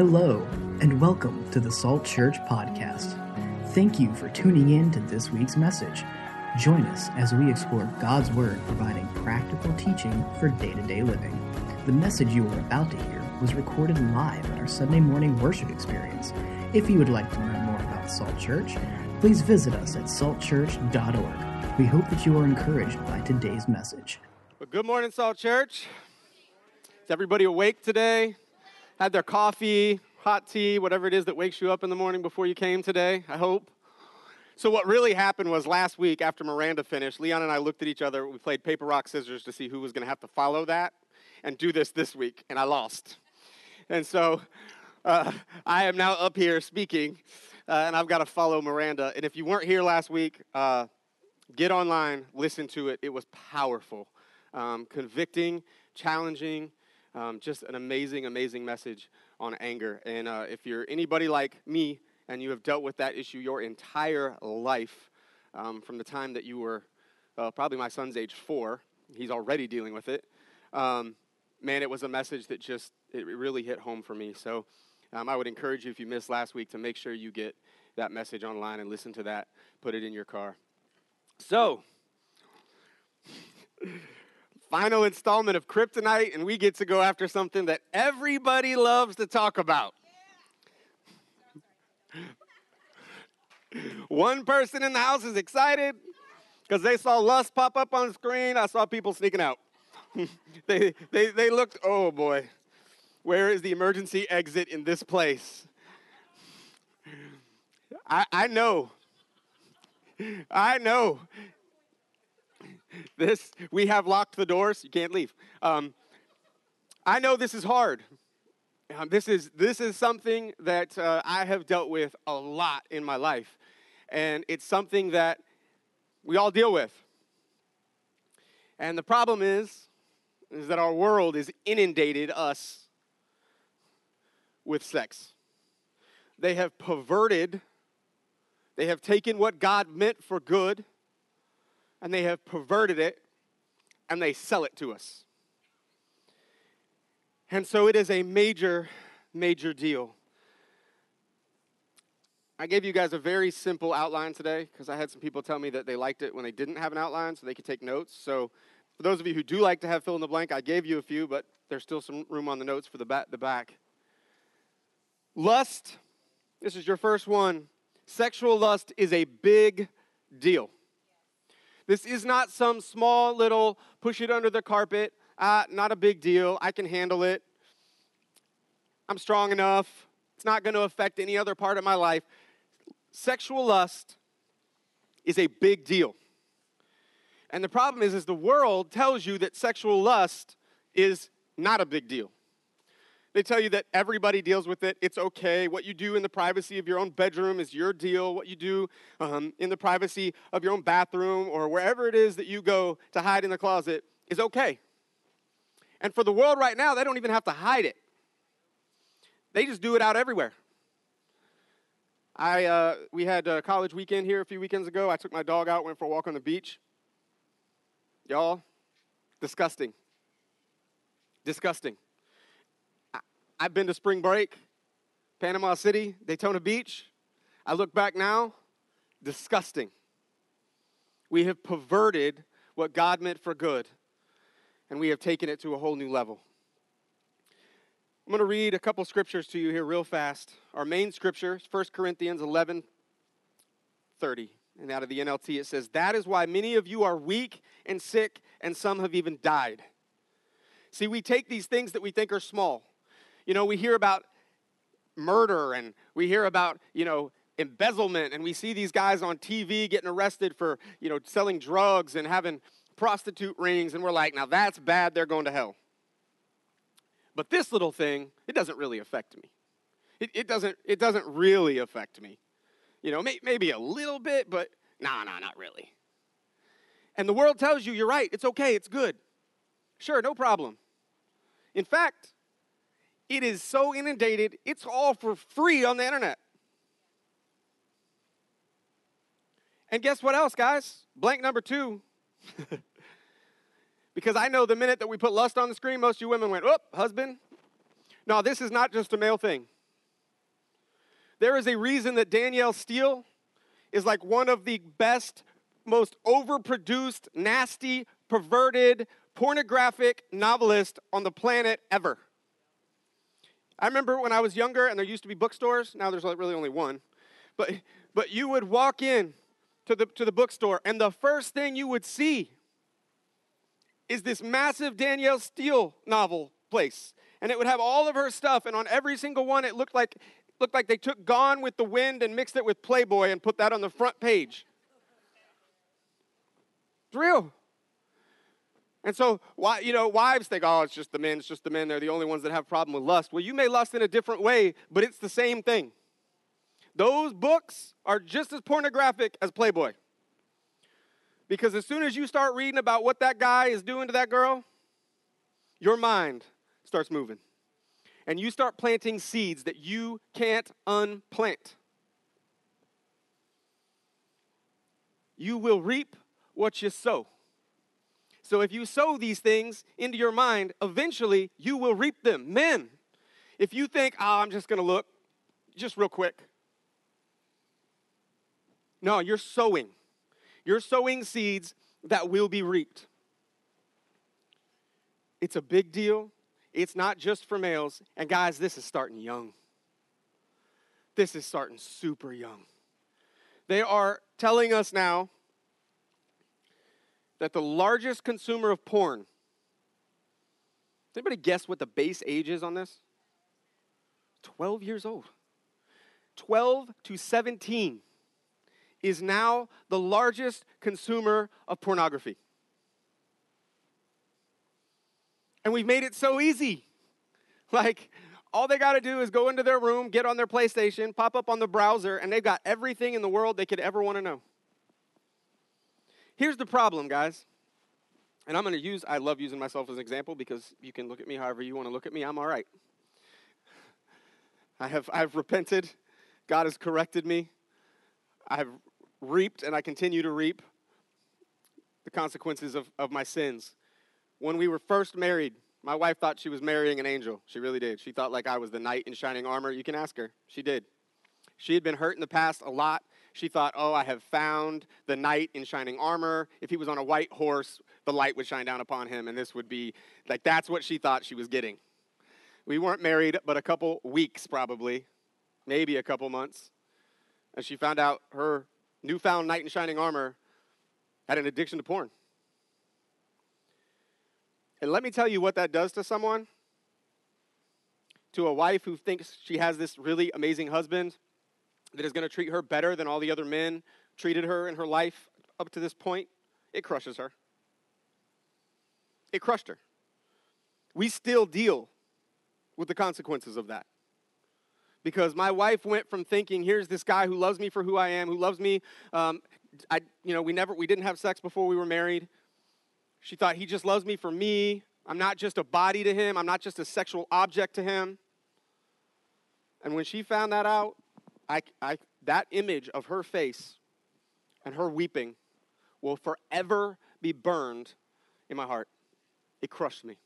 Hello, and welcome to the Salt Church Podcast. Thank you for tuning in to this week's message. Join us as we explore God's Word providing practical teaching for day to day living. The message you are about to hear was recorded live at our Sunday morning worship experience. If you would like to learn more about Salt Church, please visit us at saltchurch.org. We hope that you are encouraged by today's message. Well, good morning, Salt Church. Is everybody awake today? Had their coffee, hot tea, whatever it is that wakes you up in the morning before you came today, I hope. So, what really happened was last week after Miranda finished, Leon and I looked at each other. We played paper, rock, scissors to see who was going to have to follow that and do this this week, and I lost. And so, uh, I am now up here speaking, uh, and I've got to follow Miranda. And if you weren't here last week, uh, get online, listen to it. It was powerful, um, convicting, challenging, um, just an amazing, amazing message on anger. And uh, if you're anybody like me and you have dealt with that issue your entire life, um, from the time that you were uh, probably my son's age four, he's already dealing with it. Um, man, it was a message that just it really hit home for me. So um, I would encourage you if you missed last week to make sure you get that message online and listen to that. Put it in your car. So. final installment of Kryptonite, and we get to go after something that everybody loves to talk about. One person in the house is excited because they saw lust pop up on screen. I saw people sneaking out. they, they, they looked, oh boy, where is the emergency exit in this place? I, I know. I know this, we have locked the doors. You can't leave. Um, I know this is hard. Um, this, is, this is something that uh, I have dealt with a lot in my life. And it's something that we all deal with. And the problem is, is that our world is inundated us with sex. They have perverted, they have taken what God meant for good and they have perverted it and they sell it to us. And so it is a major, major deal. I gave you guys a very simple outline today because I had some people tell me that they liked it when they didn't have an outline so they could take notes. So, for those of you who do like to have fill in the blank, I gave you a few, but there's still some room on the notes for the back. The back. Lust, this is your first one. Sexual lust is a big deal. This is not some small little push it under the carpet. Uh, not a big deal. I can handle it. I'm strong enough. It's not going to affect any other part of my life. Sexual lust is a big deal. And the problem is, is the world tells you that sexual lust is not a big deal. They tell you that everybody deals with it. It's okay. What you do in the privacy of your own bedroom is your deal. What you do um, in the privacy of your own bathroom or wherever it is that you go to hide in the closet is okay. And for the world right now, they don't even have to hide it, they just do it out everywhere. I, uh, we had a college weekend here a few weekends ago. I took my dog out, went for a walk on the beach. Y'all, disgusting. Disgusting. I've been to spring break, Panama City, Daytona Beach. I look back now, disgusting. We have perverted what God meant for good, and we have taken it to a whole new level. I'm going to read a couple scriptures to you here real fast. Our main scripture is 1 Corinthians 11 30. And out of the NLT, it says, That is why many of you are weak and sick, and some have even died. See, we take these things that we think are small, you know, we hear about murder and we hear about, you know, embezzlement and we see these guys on TV getting arrested for, you know, selling drugs and having prostitute rings and we're like, now that's bad, they're going to hell. But this little thing, it doesn't really affect me. It, it doesn't, it doesn't really affect me. You know, may, maybe a little bit, but nah, nah, not really. And the world tells you you're right, it's okay, it's good. Sure, no problem. In fact, it is so inundated, it's all for free on the internet. And guess what else, guys? Blank number two. because I know the minute that we put lust on the screen, most of you women went, oh, husband. No, this is not just a male thing. There is a reason that Danielle Steel is like one of the best, most overproduced, nasty, perverted, pornographic novelist on the planet ever. I remember when I was younger and there used to be bookstores. Now there's really only one. But, but you would walk in to the, to the bookstore and the first thing you would see is this massive Danielle Steel novel place. And it would have all of her stuff, and on every single one, it looked like, looked like they took Gone with the Wind and mixed it with Playboy and put that on the front page. It's real. And so, why, you know, wives think, oh, it's just the men, it's just the men. They're the only ones that have problem with lust. Well, you may lust in a different way, but it's the same thing. Those books are just as pornographic as Playboy. Because as soon as you start reading about what that guy is doing to that girl, your mind starts moving. And you start planting seeds that you can't unplant. You will reap what you sow. So if you sow these things into your mind, eventually you will reap them. Men, if you think, oh, I'm just going to look, just real quick. No, you're sowing. You're sowing seeds that will be reaped. It's a big deal. It's not just for males. And guys, this is starting young. This is starting super young. They are telling us now that the largest consumer of porn, anybody guess what the base age is on this? 12 years old. 12 to 17 is now the largest consumer of pornography. And we've made it so easy. Like, all they got to do is go into their room, get on their PlayStation, pop up on the browser, and they've got everything in the world they could ever want to know. Here's the problem, guys. And I'm going to use, I love using myself as an example because you can look at me however you want to look at me. I'm all right. I have, I've repented. God has corrected me. I've reaped and I continue to reap the consequences of, of my sins. When we were first married, my wife thought she was marrying an angel. She really did. She thought like I was the knight in shining armor. You can ask her. She did. She had been hurt in the past a lot. She thought, oh, I have found the knight in shining armor. If he was on a white horse, the light would shine down upon him, and this would be like that's what she thought she was getting. We weren't married but a couple weeks, probably, maybe a couple months. And she found out her newfound knight in shining armor had an addiction to porn. And let me tell you what that does to someone. To a wife who thinks she has this really amazing husband that is going to treat her better than all the other men treated her in her life up to this point, it crushes her. It crushed her. We still deal with the consequences of that. Because my wife went from thinking, here's this guy who loves me for who I am, who loves me. Um, I, you know, we never, we didn't have sex before we were married. She thought he just loves me for me. I'm not just a body to him. I'm not just a sexual object to him. And when she found that out, I, I, that image of her face and her weeping will forever be burned in my heart. It crushed me.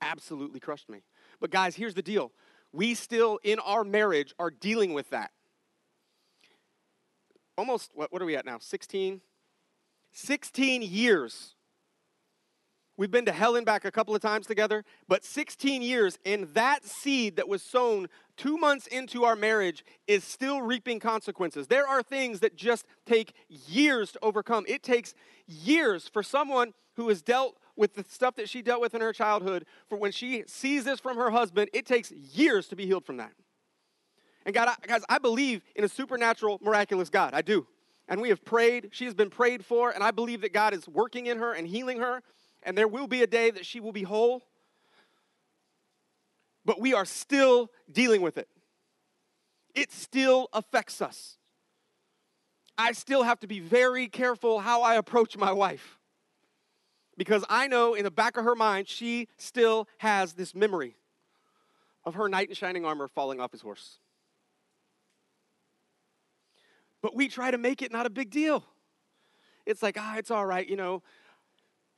Absolutely crushed me. But, guys, here's the deal we still, in our marriage, are dealing with that. Almost, what, what are we at now? 16? 16 years We've been to hell and back a couple of times together, but 16 years, and that seed that was sown two months into our marriage is still reaping consequences. There are things that just take years to overcome. It takes years for someone who has dealt with the stuff that she dealt with in her childhood, for when she sees this from her husband, it takes years to be healed from that. And God, I, guys, I believe in a supernatural, miraculous God. I do. And we have prayed. She has been prayed for, and I believe that God is working in her and healing her and there will be a day that she will be whole. But we are still dealing with it. It still affects us. I still have to be very careful how I approach my wife. Because I know in the back of her mind, she still has this memory of her knight in shining armor falling off his horse. But we try to make it not a big deal. It's like, ah, it's all right, you know,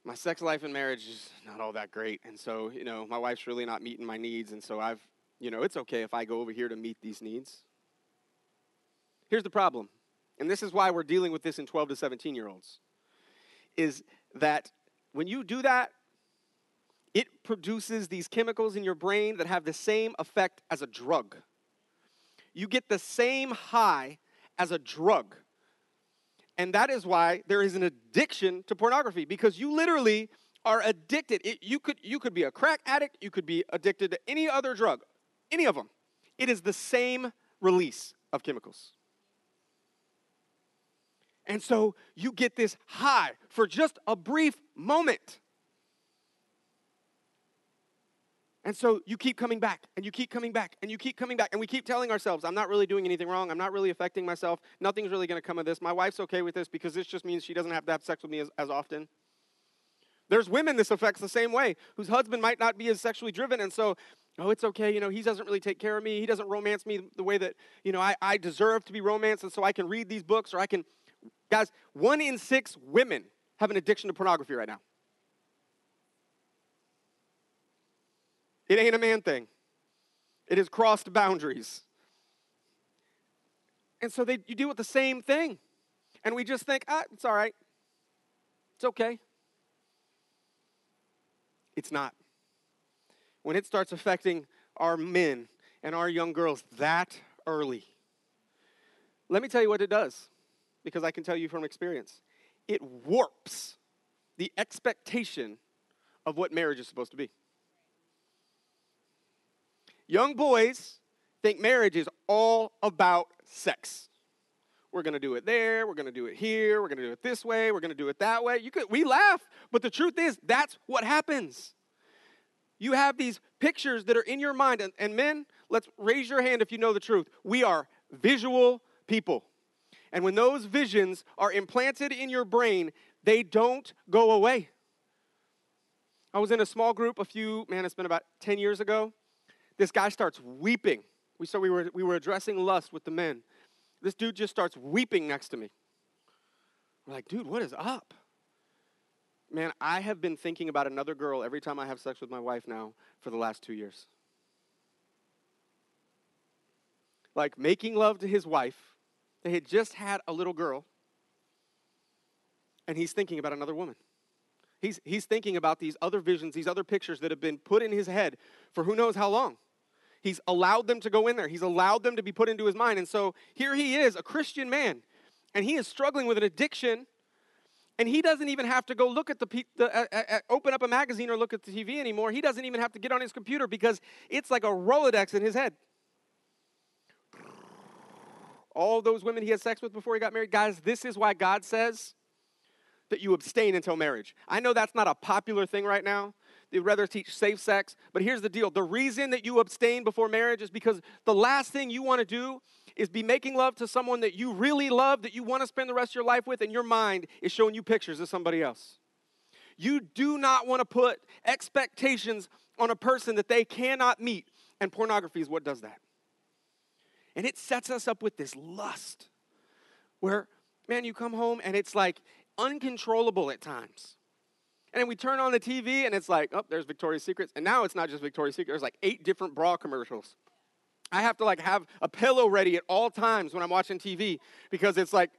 my sex life and marriage is not all that great. And so, you know, my wife's really not meeting my needs. And so I've you know, it's okay if I go over here to meet these needs. Here's the problem, and this is why we're dealing with this in 12 to 17 year olds, is that when you do that, it produces these chemicals in your brain that have the same effect as a drug. You get the same high as a drug. And that is why there is an addiction to pornography because you literally are addicted. It, you, could, you could be a crack addict, you could be addicted to any other drug, any of them. It is the same release of chemicals. And so you get this high for just a brief moment. And so you keep coming back and you keep coming back and you keep coming back. And we keep telling ourselves, I'm not really doing anything wrong. I'm not really affecting myself. Nothing's really going to come of this. My wife's okay with this because this just means she doesn't have to have sex with me as, as often. There's women this affects the same way, whose husband might not be as sexually driven. And so, oh, it's okay. You know, he doesn't really take care of me. He doesn't romance me the way that, you know, I, I deserve to be romanced. And so I can read these books or I can. Guys, one in six women have an addiction to pornography right now. It ain't a man thing. It has crossed boundaries. And so they, you deal with the same thing. And we just think, ah, it's all right. It's okay. It's not. When it starts affecting our men and our young girls that early, let me tell you what it does, because I can tell you from experience. It warps the expectation of what marriage is supposed to be. Young boys think marriage is all about sex. We're to do it there, we're to do it here, we're to do it this way, we're to do it that way. You could we laugh, but the truth is that's what happens. You have these pictures that are in your mind and, and men, let's raise your hand if you know the truth. We are visual people. And when those visions are implanted in your brain, they don't go away. I was in a small group a few, man, it's been about 10 years ago this guy starts weeping. We saw we were, we were addressing lust with the men. This dude just starts weeping next to me. We're like, dude, what is up? Man, I have been thinking about another girl every time I have sex with my wife now for the last two years. Like making love to his wife. They had just had a little girl, and he's thinking about another woman. He's, he's thinking about these other visions, these other pictures that have been put in his head for who knows how long. He's allowed them to go in there. He's allowed them to be put into his mind. And so here he is, a Christian man, and he is struggling with an addiction. And he doesn't even have to go look at the, the uh, uh, uh, open up a magazine or look at the TV anymore. He doesn't even have to get on his computer because it's like a Rolodex in his head. All those women he had sex with before he got married, guys, this is why God says that you abstain until marriage. I know that's not a popular thing right now. They'd rather teach safe sex. But here's the deal the reason that you abstain before marriage is because the last thing you want to do is be making love to someone that you really love, that you want to spend the rest of your life with, and your mind is showing you pictures of somebody else. You do not want to put expectations on a person that they cannot meet, and pornography is what does that. And it sets us up with this lust where, man, you come home and it's like uncontrollable at times. And then we turn on the TV and it's like, oh, there's Victoria's Secrets. And now it's not just Victoria's Secret, there's like eight different bra commercials. I have to like have a pillow ready at all times when I'm watching TV because it's like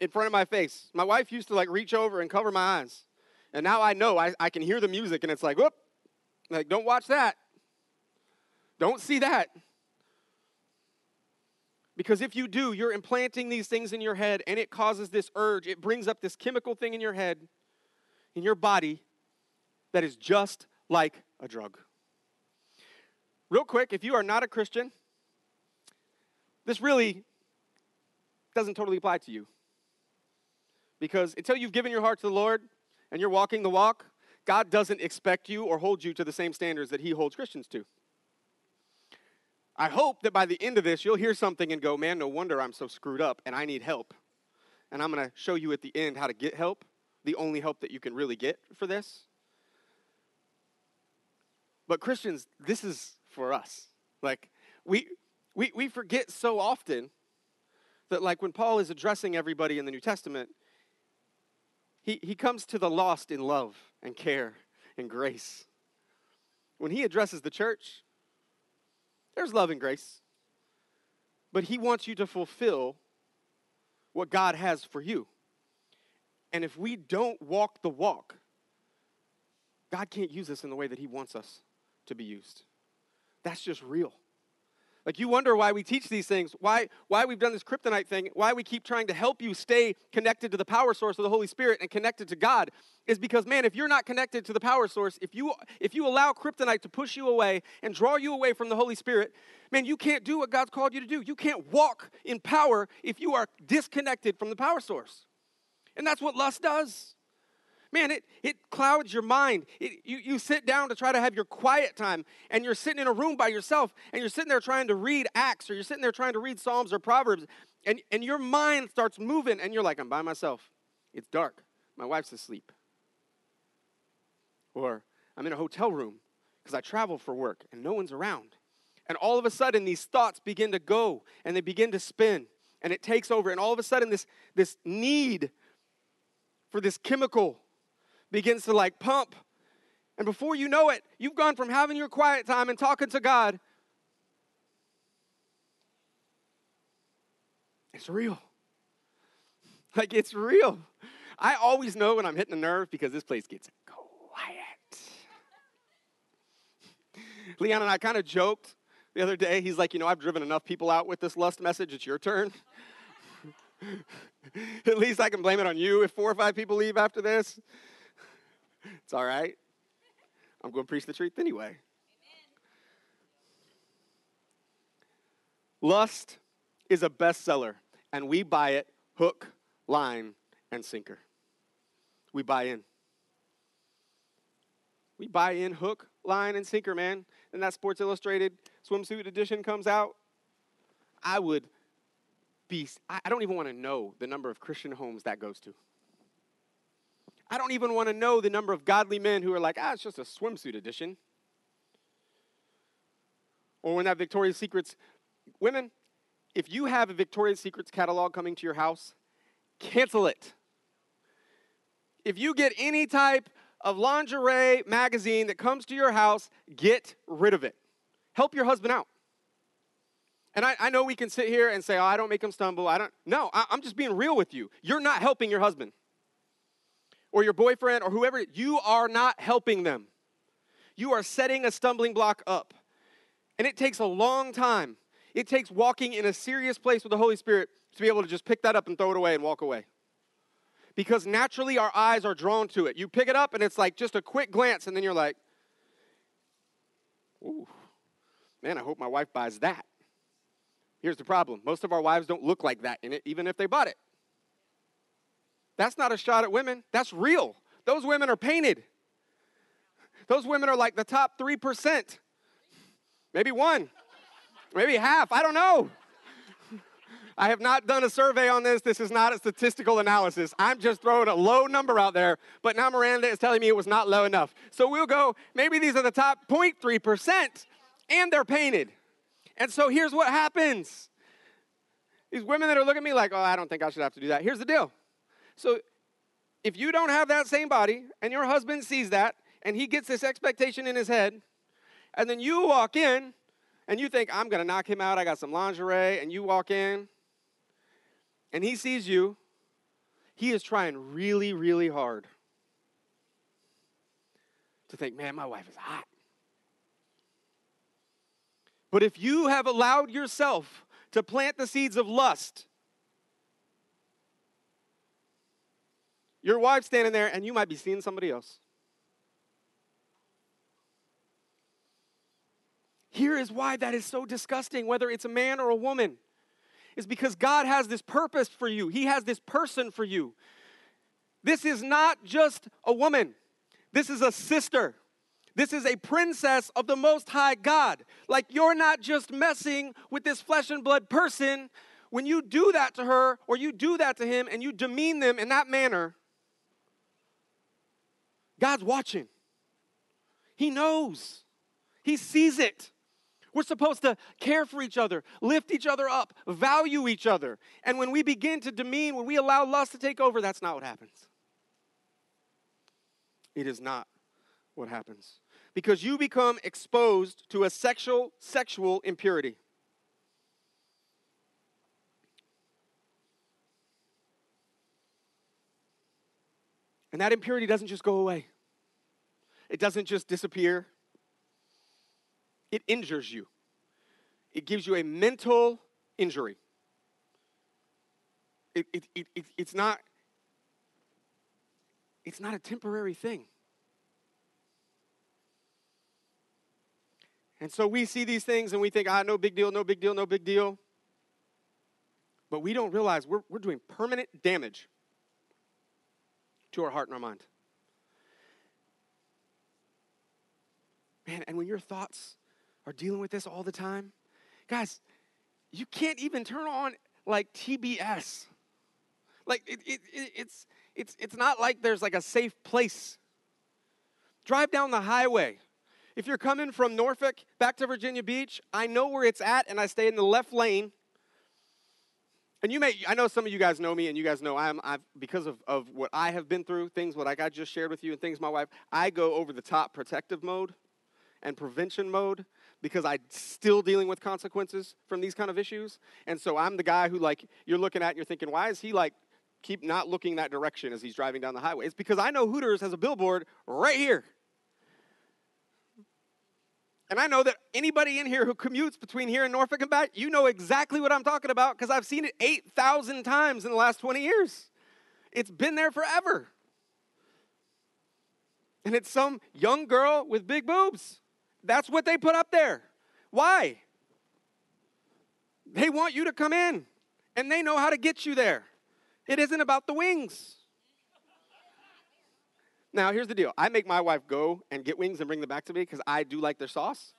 in front of my face. My wife used to like reach over and cover my eyes. And now I know I, I can hear the music and it's like, whoop, like, don't watch that. Don't see that. Because if you do, you're implanting these things in your head and it causes this urge. It brings up this chemical thing in your head in your body that is just like a drug. Real quick, if you are not a Christian, this really doesn't totally apply to you. Because until you've given your heart to the Lord and you're walking the walk, God doesn't expect you or hold you to the same standards that He holds Christians to. I hope that by the end of this, you'll hear something and go, man, no wonder I'm so screwed up and I need help. And I'm going to show you at the end how to get help the only help that you can really get for this. But Christians, this is for us. Like, we, we, we forget so often that, like, when Paul is addressing everybody in the New Testament, he, he comes to the lost in love and care and grace. When he addresses the church, There's love and grace. But He wants you to fulfill what God has for you. And if we don't walk the walk, God can't use us in the way that He wants us to be used. That's just real. Like you wonder why we teach these things, why, why we've done this kryptonite thing, why we keep trying to help you stay connected to the power source of the Holy Spirit and connected to God, is because man, if you're not connected to the power source, if you if you allow kryptonite to push you away and draw you away from the Holy Spirit, man, you can't do what God's called you to do. You can't walk in power if you are disconnected from the power source. And that's what lust does man, it, it clouds your mind. It, you, you sit down to try to have your quiet time, and you're sitting in a room by yourself, and you're sitting there trying to read Acts, or you're sitting there trying to read Psalms or Proverbs, and, and your mind starts moving, and you're like, I'm by myself. It's dark. My wife's asleep. Or I'm in a hotel room because I travel for work, and no one's around. And all of a sudden, these thoughts begin to go, and they begin to spin, and it takes over, and all of a sudden, this, this need for this chemical begins to like pump. And before you know it, you've gone from having your quiet time and talking to God. It's real. Like it's real. I always know when I'm hitting a nerve because this place gets quiet. Leon and I kind of joked the other day. He's like, you know, I've driven enough people out with this lust message. It's your turn. At least I can blame it on you if four or five people leave after this. It's all right. I'm going to preach the truth anyway. Amen. Lust is a bestseller, and we buy it hook, line, and sinker. We buy in. We buy in hook, line, and sinker, man. And that Sports Illustrated swimsuit edition comes out. I would be, I don't even want to know the number of Christian homes that goes to. I don't even want to know the number of godly men who are like, ah, it's just a swimsuit edition. Or when that Victoria's Secrets, women, if you have a Victoria's Secrets catalog coming to your house, cancel it. If you get any type of lingerie magazine that comes to your house, get rid of it. Help your husband out. And I, I know we can sit here and say, oh, I don't make him stumble. I don't. No, I, I'm just being real with you. You're not helping your husband or your boyfriend or whoever, you are not helping them. You are setting a stumbling block up. And it takes a long time. It takes walking in a serious place with the Holy Spirit to be able to just pick that up and throw it away and walk away. Because naturally our eyes are drawn to it. You pick it up and it's like just a quick glance, and then you're like, ooh, man, I hope my wife buys that. Here's the problem most of our wives don't look like that in it, even if they bought it. That's not a shot at women. That's real. Those women are painted. Those women are like the top 3%. Maybe one, maybe half. I don't know. I have not done a survey on this. This is not a statistical analysis. I'm just throwing a low number out there, but now Miranda is telling me it was not low enough. So we'll go, maybe these are the top 0.3%, and they're painted. And so here's what happens these women that are looking at me like, oh, I don't think I should have to do that. Here's the deal so if you don't have that same body and your husband sees that and he gets this expectation in his head, and then you walk in and you think, I'm going to knock him out, I got some lingerie, and you walk in and he sees you, he is trying really, really hard to think, man, my wife is hot. But if you have allowed yourself to plant the seeds of lust, Your wife's standing there, and you might be seeing somebody else. Here is why that is so disgusting, whether it's a man or a woman, is because God has this purpose for you, He has this person for you. This is not just a woman, this is a sister. This is a princess of the Most High God. Like, you're not just messing with this flesh and blood person. When you do that to her or you do that to him and you demean them in that manner, God's watching. He knows. He sees it. We're supposed to care for each other, lift each other up, value each other. And when we begin to demean, when we allow lust to take over, that's not what happens. It is not what happens. Because you become exposed to a sexual sexual impurity. And that impurity doesn't just go away. It doesn't just disappear. It injures you. It gives you a mental injury. It, it, it, it, it's not it's not a temporary thing. And so we see these things and we think, ah, no big deal, no big deal, no big deal. But we don't realize we're, we're doing permanent damage to our heart and our mind. Man, and when your thoughts are dealing with this all the time, guys, you can't even turn on like TBS. Like it, it, it, it's it's it's not like there's like a safe place. Drive down the highway. If you're coming from Norfolk back to Virginia Beach, I know where it's at and I stay in the left lane. And you may, I know some of you guys know me and you guys know I'm, I've, because of, of what I have been through, things what I just shared with you and things my wife, I go over the top protective mode and prevention mode because I'm still dealing with consequences from these kind of issues. And so I'm the guy who like, you're looking at and you're thinking, why is he like keep not looking that direction as he's driving down the highway. It's because I know Hooters has a billboard right here. And I know that anybody in here who commutes between here and Norfolk and back, you know exactly what I'm talking about because I've seen it 8,000 times in the last 20 years. It's been there forever. And it's some young girl with big boobs. That's what they put up there. Why? They want you to come in, and they know how to get you there. It isn't about the wings. Now, here's the deal I make my wife go and get wings and bring them back to me because I do like their sauce.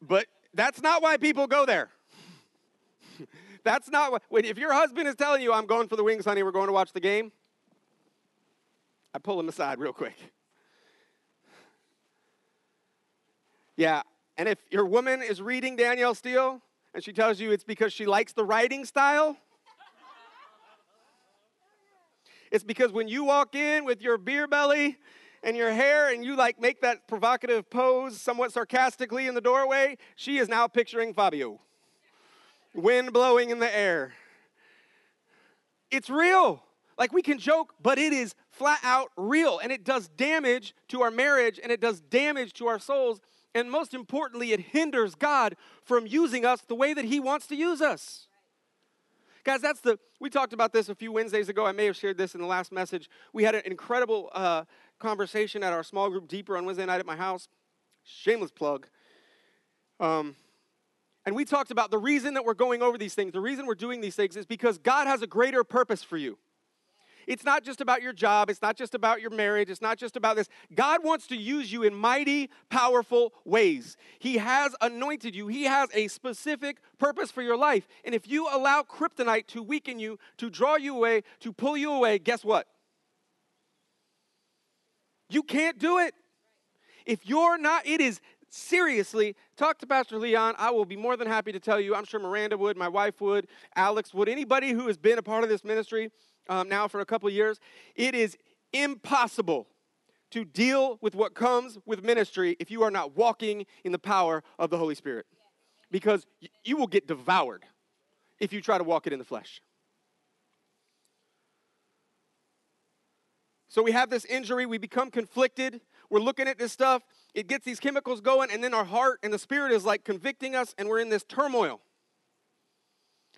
But that's not why people go there. that's not what, if your husband is telling you, I'm going for the wings, honey, we're going to watch the game, I pull him aside real quick. Yeah, and if your woman is reading Danielle Steel and she tells you it's because she likes the writing style. It's because when you walk in with your beer belly and your hair and you like make that provocative pose somewhat sarcastically in the doorway, she is now picturing Fabio. Wind blowing in the air. It's real. Like we can joke, but it is flat out real and it does damage to our marriage and it does damage to our souls and most importantly, it hinders God from using us the way that He wants to use us. Guys, that's the, we talked about this a few Wednesdays ago. I may have shared this in the last message. We had an incredible uh, conversation at our small group Deeper on Wednesday night at my house. Shameless plug. Um, and we talked about the reason that we're going over these things, the reason we're doing these things is because God has a greater purpose for you. It's not just about your job. It's not just about your marriage. It's not just about this. God wants to use you in mighty, powerful ways. He has anointed you, He has a specific purpose for your life. And if you allow kryptonite to weaken you, to draw you away, to pull you away, guess what? You can't do it. If you're not, it is seriously, talk to Pastor Leon. I will be more than happy to tell you. I'm sure Miranda would, my wife would, Alex would, anybody who has been a part of this ministry um, now for a couple of years. It is impossible to deal with what comes with ministry if you are not walking in the power of the Holy Spirit. Because you will get devoured if you try to walk it in the flesh. So we have this injury, we become conflicted, we're looking at this stuff, it gets these chemicals going, and then our heart and the spirit is like convicting us, and we're in this turmoil.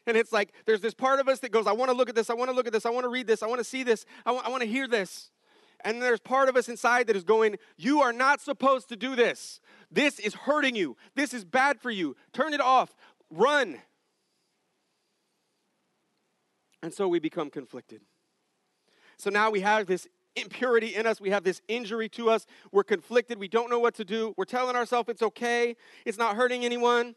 And it's like there's this part of us that goes, I want to look at this, I want to look at this, I want to read this, I want to see this, I want, want to hear this. And there's part of us inside that is going, You are not supposed to do this. This is hurting you. This is bad for you. Turn it off. Run. And so we become conflicted. So now we have this impurity in us. We have this injury to us. We're conflicted. We don't know what to do. We're telling ourselves it's okay. It's not hurting anyone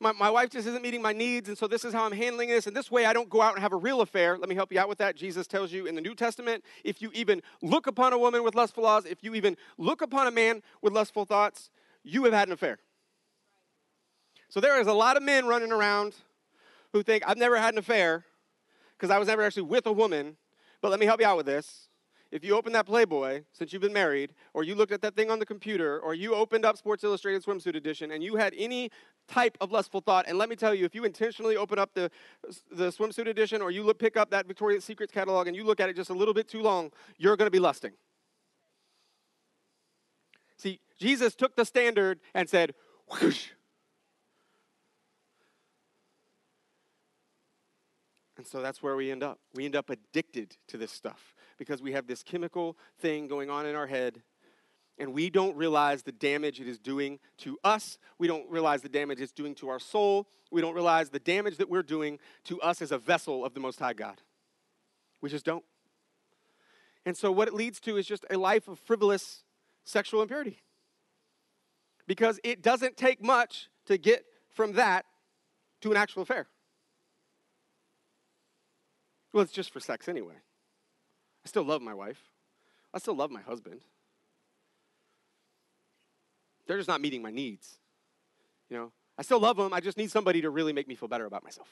my, my wife just isn't meeting my needs, and so this is how I'm handling this. And this way, I don't go out and have a real affair. Let me help you out with that. Jesus tells you in the New Testament if you even look upon a woman with lustful laws, if you even look upon a man with lustful thoughts, you have had an affair. So there is a lot of men running around who think, I've never had an affair because I was never actually with a woman. But let me help you out with this. If you open that Playboy since you've been married, or you looked at that thing on the computer, or you opened up Sports Illustrated Swimsuit Edition and you had any type of lustful thought, and let me tell you, if you intentionally open up the, the swimsuit edition or you look, pick up that Victoria's Secrets catalog and you look at it just a little bit too long, you're going to be lusting. See, Jesus took the standard and said, whoosh. And so that's where we end up. We end up addicted to this stuff because we have this chemical thing going on in our head and we don't realize the damage it is doing to us. We don't realize the damage it's doing to our soul. We don't realize the damage that we're doing to us as a vessel of the Most High God. We just don't. And so, what it leads to is just a life of frivolous sexual impurity. Because it doesn't take much to get from that to an actual affair. Well, it's just for sex anyway. I still love my wife, I still love my husband. They're just not meeting my needs. You know, I still love them. I just need somebody to really make me feel better about myself.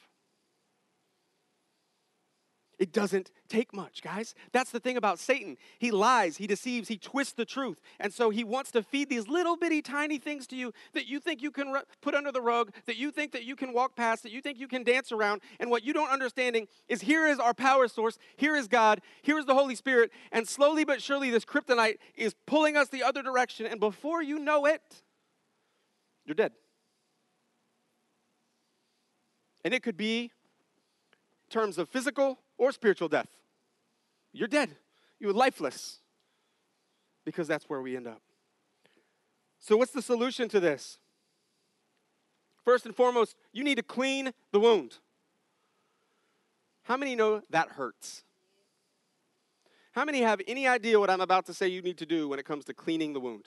It doesn't take much, guys. That's the thing about Satan. He lies, he deceives, he twists the truth. And so he wants to feed these little bitty tiny things to you that you think you can put under the rug, that you think that you can walk past, that you think you can dance around. And what you don't understanding is here is our power source, here is God, here is the Holy Spirit, and slowly but surely this kryptonite is pulling us the other direction and before you know it, you're dead. And it could be terms of physical or spiritual death. You're dead. You're lifeless. Because that's where we end up. So, what's the solution to this? First and foremost, you need to clean the wound. How many know that hurts? How many have any idea what I'm about to say you need to do when it comes to cleaning the wound?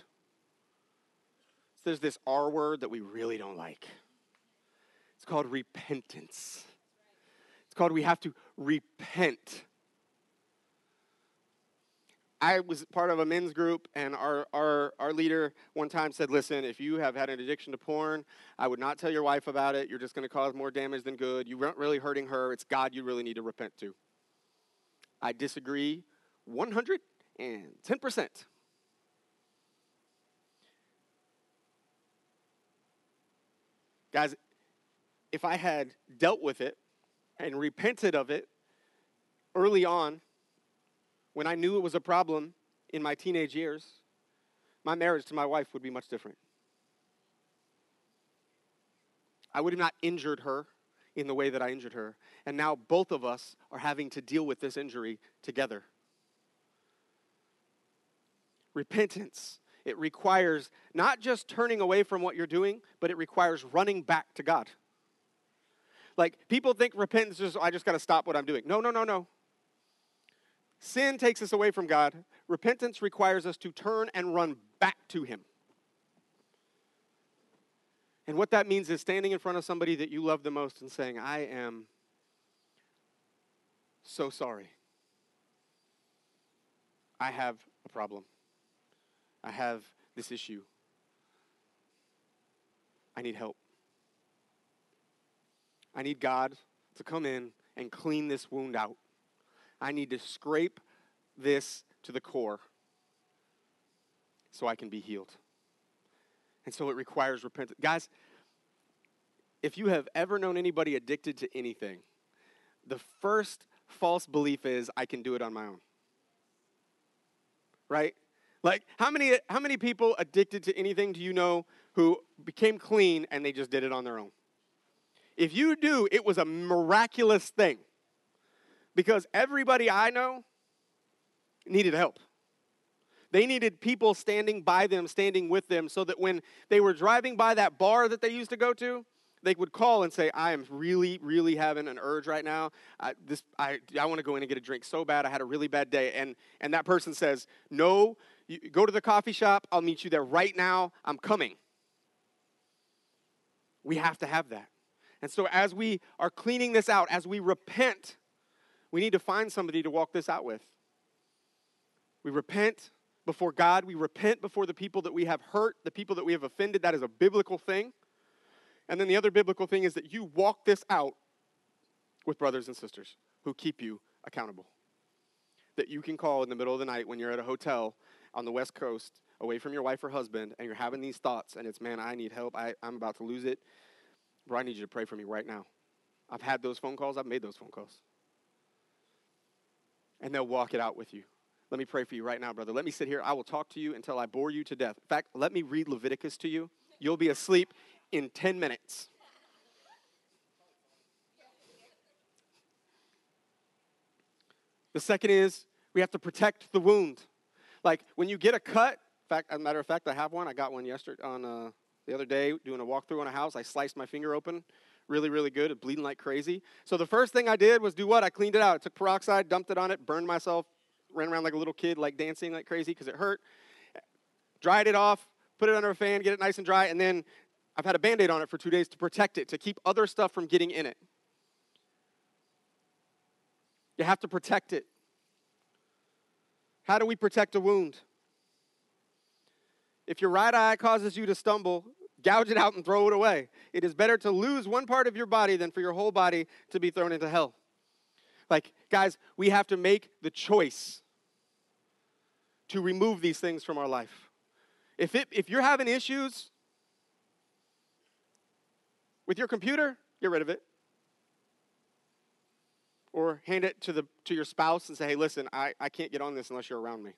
So there's this R word that we really don't like. It's called repentance. It's called we have to repent. I was part of a men's group, and our, our, our leader one time said, Listen, if you have had an addiction to porn, I would not tell your wife about it. You're just going to cause more damage than good. You weren't really hurting her. It's God you really need to repent to. I disagree 110%. Guys, if I had dealt with it and repented of it early on when I knew it was a problem in my teenage years, my marriage to my wife would be much different. I would have not injured her in the way that I injured her. And now both of us are having to deal with this injury together. Repentance. It requires not just turning away from what you're doing, but it requires running back to God. Like people think repentance is, I just got to stop what I'm doing. No, no, no, no. Sin takes us away from God. Repentance requires us to turn and run back to Him. And what that means is standing in front of somebody that you love the most and saying, I am so sorry. I have a problem. I have this issue. I need help. I need God to come in and clean this wound out. I need to scrape this to the core so I can be healed. And so it requires repentance. Guys, if you have ever known anybody addicted to anything, the first false belief is I can do it on my own. Right? Like how many how many people addicted to anything do you know who became clean and they just did it on their own? If you do, it was a miraculous thing. Because everybody I know needed help. They needed people standing by them, standing with them, so that when they were driving by that bar that they used to go to, they would call and say, I am really, really having an urge right now. I, this, I, I want to go in and get a drink so bad. I had a really bad day. And, and that person says, No, you, go to the coffee shop. I'll meet you there right now. I'm coming. We have to have that. And so, as we are cleaning this out, as we repent, we need to find somebody to walk this out with. We repent before God, we repent before the people that we have hurt, the people that we have offended. That is a biblical thing. And then the other biblical thing is that you walk this out with brothers and sisters who keep you accountable. that you can call in the middle of the night when you're at a hotel on the West Coast, away from your wife or husband, and you're having these thoughts, and it's, man, I need help. I, I'm about to lose it. Bro, I need you to pray for me right now. I've had those phone calls, I've made those phone calls. And they'll walk it out with you. Let me pray for you right now, brother. Let me sit here. I will talk to you until I bore you to death. In fact, let me read Leviticus to you. You'll be asleep in 10 minutes. The second is we have to protect the wound. Like when you get a cut, fact, as a matter of fact, I have one. I got one yesterday on uh, the other day doing a walkthrough on a house. I sliced my finger open, really, really good. It bleeding like crazy. So the first thing I did was do what? I cleaned it out. I took peroxide, dumped it on it, burned myself, ran around like a little kid, like dancing like crazy because it hurt. Dried it off, put it under a fan, get it nice and dry, and then I've had a band aid on it for two days to protect it, to keep other stuff from getting in it. You have to protect it. How do we protect a wound? If your right eye causes you to stumble, gouge it out and throw it away. It is better to lose one part of your body than for your whole body to be thrown into hell. Like, guys, we have to make the choice to remove these things from our life. If, it, if you're having issues with your computer, get rid of it. Or hand it to, the, to your spouse and say, hey, listen, I, I can't get on this unless you're around me.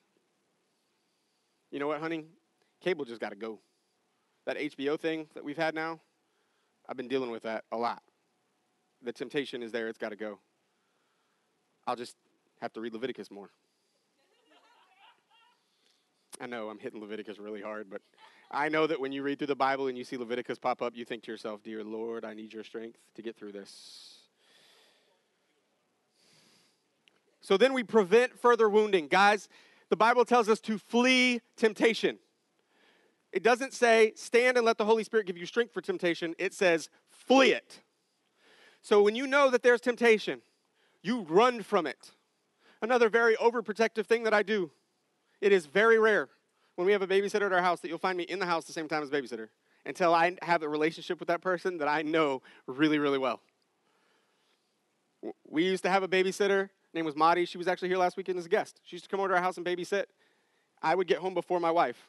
You know what, honey? Cable just got to go. That HBO thing that we've had now, I've been dealing with that a lot. The temptation is there, it's got to go. I'll just have to read Leviticus more. I know I'm hitting Leviticus really hard, but I know that when you read through the Bible and you see Leviticus pop up, you think to yourself, Dear Lord, I need your strength to get through this. So then we prevent further wounding. Guys, the Bible tells us to flee temptation. It doesn't say stand and let the Holy Spirit give you strength for temptation, it says flee it. So when you know that there's temptation, you run from it. Another very overprotective thing that I do it is very rare when we have a babysitter at our house that you'll find me in the house the same time as babysitter until I have a relationship with that person that I know really, really well. We used to have a babysitter. Her name was Madi. She was actually here last weekend as a guest. She used to come over to our house and babysit. I would get home before my wife.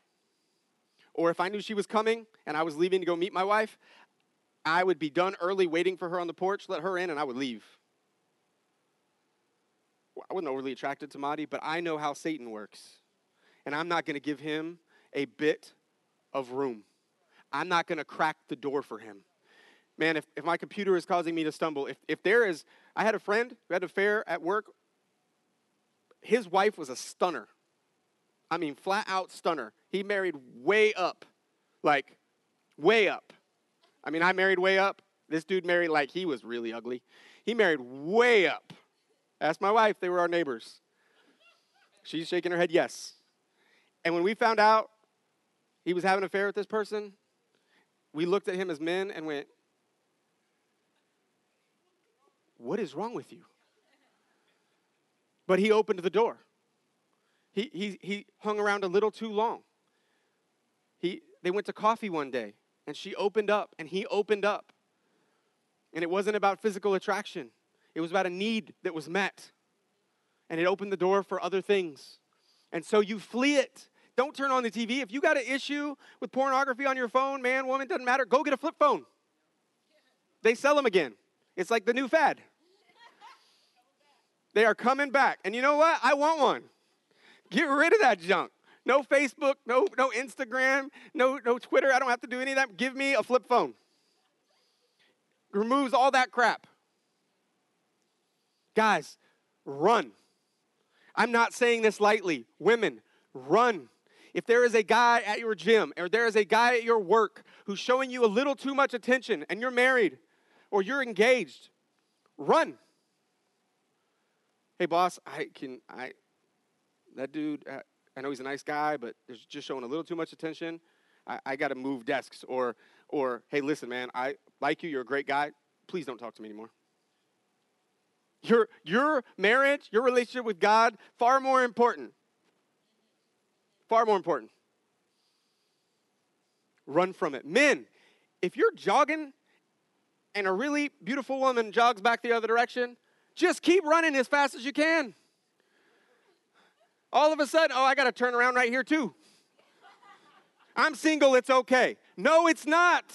Or if I knew she was coming and I was leaving to go meet my wife, I would be done early waiting for her on the porch, let her in, and I would leave. I wasn't overly attracted to Madi, but I know how Satan works and I'm not going to give him a bit of room. I'm not going to crack the door for him. Man, if, if my computer is causing me to stumble, if, if there is, I had a friend who had an affair at work. His wife was a stunner. I mean, flat out stunner. He married way up, like way up. I mean, I married way up. This dude married like he was really ugly. He married way up. Ask my wife, they were our neighbors. She's shaking her head, yes. And when we found out he was having an affair with this person, we looked at him as men and went, What is wrong with you? But he opened the door. He, he, he hung around a little too long. He, they went to coffee one day, and she opened up, and he opened up. And it wasn't about physical attraction, it was about a need that was met. And it opened the door for other things. And so you flee it. Don't turn on the TV. If you got an issue with pornography on your phone, man, woman, doesn't matter, go get a flip phone. They sell them again. It's like the new fad. They are coming back. And you know what? I want one. Get rid of that junk. No Facebook, no, no Instagram, no, no Twitter. I don't have to do any of that. Give me a flip phone. Removes all that crap. Guys, run. I'm not saying this lightly. Women, run. If there is a guy at your gym or there is a guy at your work who's showing you a little too much attention and you're married or you're engaged, run. Hey, boss, I can, I, that dude, uh, I know he's a nice guy, but there's just showing a little too much attention. I, I got to move desks. Or, or, hey, listen, man, I like you. You're a great guy. Please don't talk to me anymore. Your, your marriage, your relationship with God, far more important. Far more important. Run from it. Men, if you're jogging and a really beautiful woman jogs back the other direction, just keep running as fast as you can. All of a sudden, oh, I got to turn around right here too. I'm single, it's okay. No, it's not.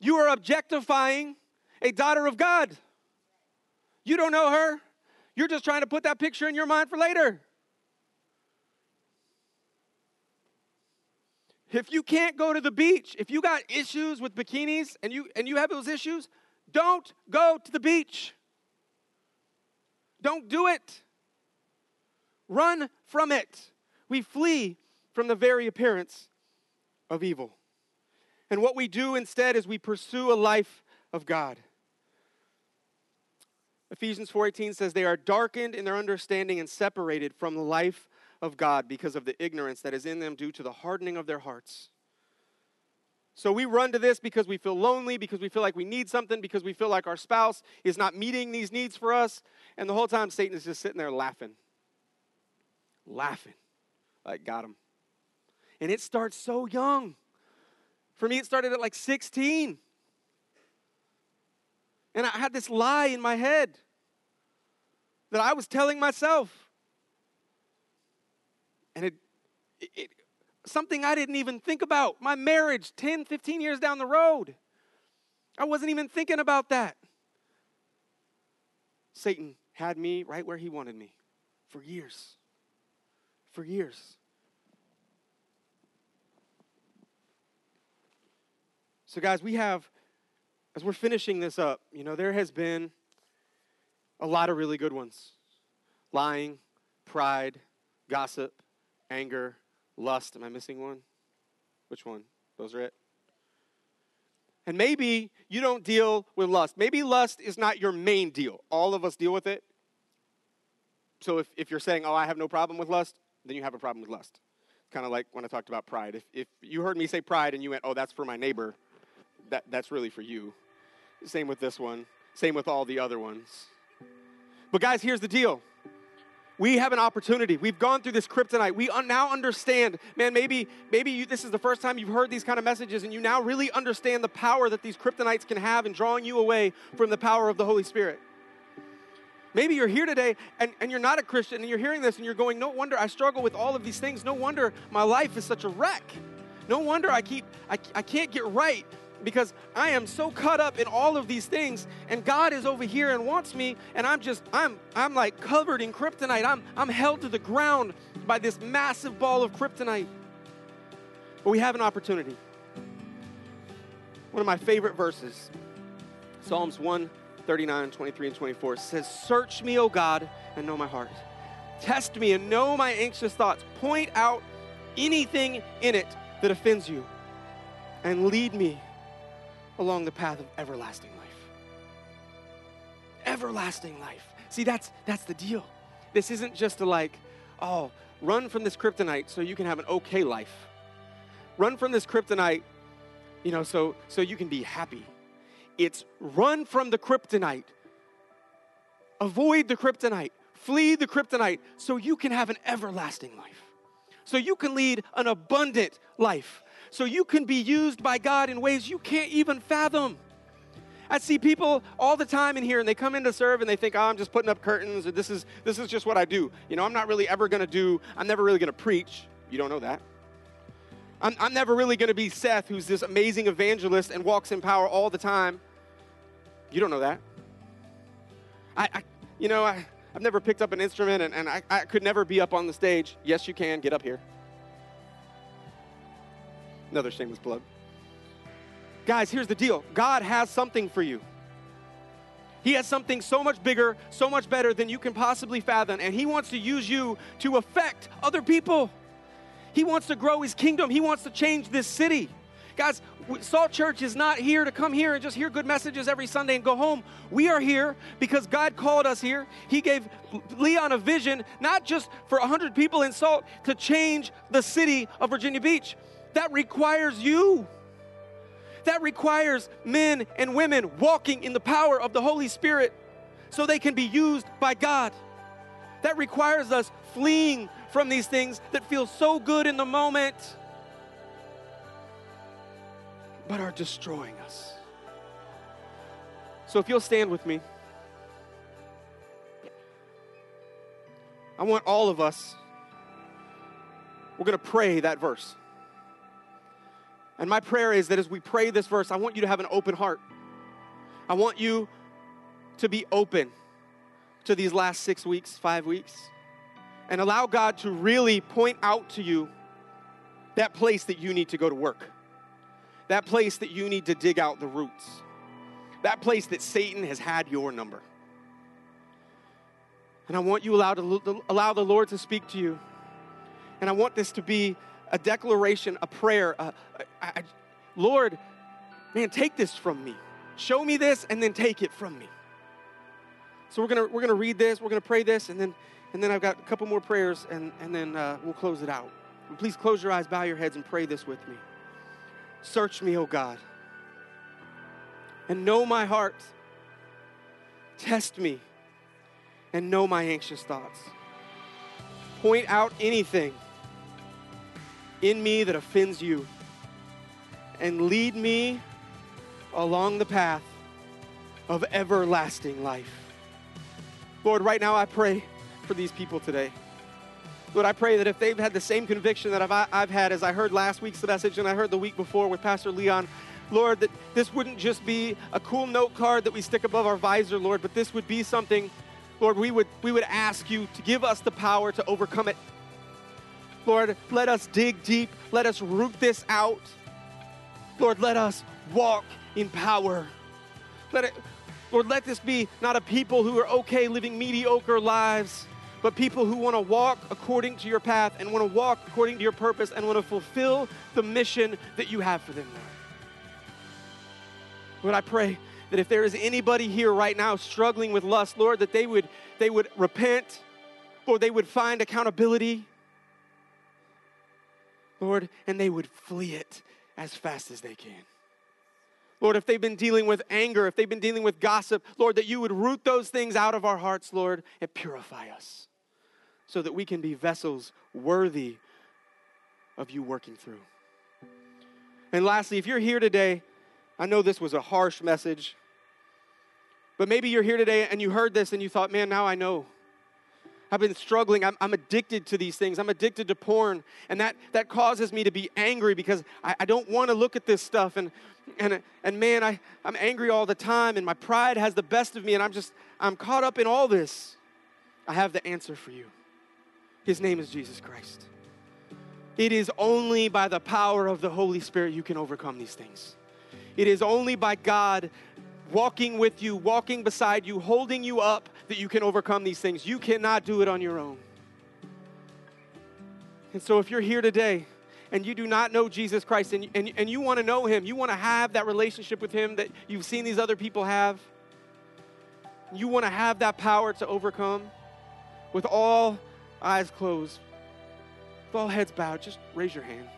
You are objectifying a daughter of God. You don't know her. You're just trying to put that picture in your mind for later. If you can't go to the beach, if you got issues with bikinis and you and you have those issues, don't go to the beach. Don't do it. Run from it. We flee from the very appearance of evil. And what we do instead is we pursue a life of God. Ephesians 4:18 says they are darkened in their understanding and separated from the life of God because of the ignorance that is in them due to the hardening of their hearts. So we run to this because we feel lonely, because we feel like we need something, because we feel like our spouse is not meeting these needs for us, and the whole time Satan is just sitting there laughing. Laughing. Like got him. And it starts so young. For me, it started at like 16. And I had this lie in my head that I was telling myself. And it, it, it, something I didn't even think about. My marriage 10, 15 years down the road. I wasn't even thinking about that. Satan had me right where he wanted me for years. For years. So, guys, we have, as we're finishing this up, you know, there has been a lot of really good ones lying, pride, gossip, anger, lust. Am I missing one? Which one? Those are it? And maybe you don't deal with lust. Maybe lust is not your main deal. All of us deal with it. So if, if you're saying, oh, I have no problem with lust, then you have a problem with lust. Kind of like when I talked about pride. If, if you heard me say pride and you went, oh, that's for my neighbor, that, that's really for you. Same with this one. Same with all the other ones. But guys, here's the deal. We have an opportunity. We've gone through this kryptonite. We now understand, man, maybe maybe you, this is the first time you've heard these kind of messages and you now really understand the power that these kryptonites can have in drawing you away from the power of the Holy Spirit. Maybe you're here today and, and you're not a Christian and you're hearing this and you're going, no wonder I struggle with all of these things. No wonder my life is such a wreck. No wonder I keep I, I can't get right because I am so caught up in all of these things and God is over here and wants me and I'm just I'm I'm like covered in kryptonite. I'm I'm held to the ground by this massive ball of kryptonite. But we have an opportunity. One of my favorite verses, Psalms 139, 23, and 24 says, Search me, O God, and know my heart. Test me and know my anxious thoughts. Point out anything in it that offends you and lead me along the path of everlasting life. Everlasting life. See, that's that's the deal. This isn't just to like, oh, run from this kryptonite so you can have an okay life. Run from this kryptonite, you know, so so you can be happy. It's run from the kryptonite. Avoid the kryptonite. Flee the kryptonite so you can have an everlasting life. So you can lead an abundant life so you can be used by God in ways you can't even fathom. I see people all the time in here and they come in to serve and they think, oh, I'm just putting up curtains or this is, this is just what I do. You know, I'm not really ever going to do, I'm never really going to preach. You don't know that. I'm, I'm never really going to be Seth, who's this amazing evangelist and walks in power all the time. You don't know that. I, I you know, I, I've never picked up an instrument and, and I, I could never be up on the stage. Yes, you can. Get up here. Another shameless plug. Guys, here's the deal God has something for you. He has something so much bigger, so much better than you can possibly fathom, and He wants to use you to affect other people. He wants to grow His kingdom, He wants to change this city. Guys, Salt Church is not here to come here and just hear good messages every Sunday and go home. We are here because God called us here. He gave Leon a vision, not just for 100 people in Salt, to change the city of Virginia Beach. That requires you. That requires men and women walking in the power of the Holy Spirit so they can be used by God. That requires us fleeing from these things that feel so good in the moment but are destroying us. So if you'll stand with me, I want all of us we're going to pray that verse. And my prayer is that as we pray this verse, I want you to have an open heart. I want you to be open to these last six weeks, five weeks, and allow God to really point out to you that place that you need to go to work, that place that you need to dig out the roots, that place that Satan has had your number. And I want you allow, to, allow the Lord to speak to you. And I want this to be a declaration, a prayer. Uh, I, I, Lord, man, take this from me. Show me this and then take it from me. So we're gonna we're gonna read this, we're gonna pray this, and then and then I've got a couple more prayers, and and then uh, we'll close it out. Please close your eyes, bow your heads, and pray this with me. Search me, O God, and know my heart. Test me and know my anxious thoughts. Point out anything in me that offends you, and lead me along the path of everlasting life. Lord, right now I pray for these people today. Lord, I pray that if they've had the same conviction that I've, I've had as I heard last week's message and I heard the week before with Pastor Leon, Lord, that this wouldn't just be a cool note card that we stick above our visor, Lord, but this would be something Lord, we would, we would ask you to give us the power to overcome it. Lord, let us dig deep. Let us root this out. Lord, let us walk in power. Let it, Lord, let this be not a people who are okay living mediocre lives, but people who want to walk according to your path and want to walk according to your purpose and want to fulfill the mission that you have for them, Lord. Lord, I pray that if there is anybody here right now struggling with lust, Lord, that they would, they would repent, Lord, they would find accountability, Lord, and they would flee it as fast as they can. Lord, if they've been dealing with anger, if they've been dealing with gossip, Lord, that you would root those things out of our hearts, Lord, and purify us so that we can be vessels worthy of you working through. And lastly, if you're here today I know this was a harsh message, but maybe you're here today and you heard this and you thought, man, now I know. I've been struggling. I'm, I'm addicted to these things. I'm addicted to porn. And that, that causes me to be angry because I, I don't want to look at this stuff. And, and, and man, I, I'm angry all the time and my pride has the best of me and I'm just, I'm caught up in all this. I have the answer for you. His name is Jesus Christ. It is only by the power of the Holy Spirit you can overcome these things. It is only by God walking with you, walking beside you, holding you up that you can overcome these things. You cannot do it on your own. And so, if you're here today and you do not know Jesus Christ and, and, and you want to know Him, you want to have that relationship with Him that you've seen these other people have, you want to have that power to overcome with all eyes closed, with all heads bowed, just raise your hand.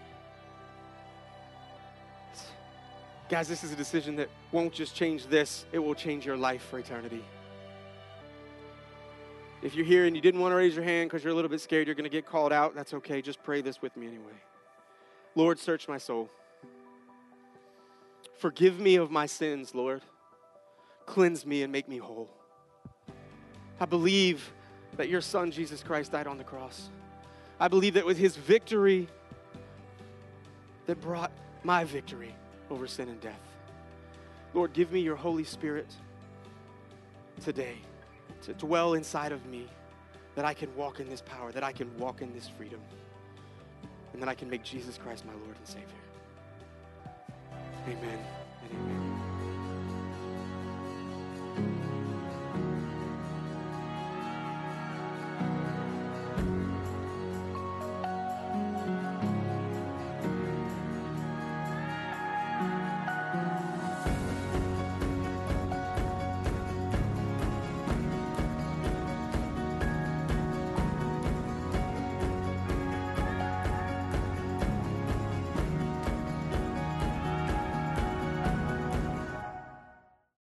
Guys, this is a decision that won't just change this, it will change your life for eternity. If you're here and you didn't want to raise your hand because you're a little bit scared you're going to get called out, that's okay. Just pray this with me anyway. Lord, search my soul. Forgive me of my sins, Lord. Cleanse me and make me whole. I believe that your son, Jesus Christ, died on the cross. I believe that with his victory, that brought my victory over sin and death. Lord, give me your Holy Spirit today to dwell inside of me that I can walk in this power, that I can walk in this freedom, and that I can make Jesus Christ my Lord and Savior. Amen and amen.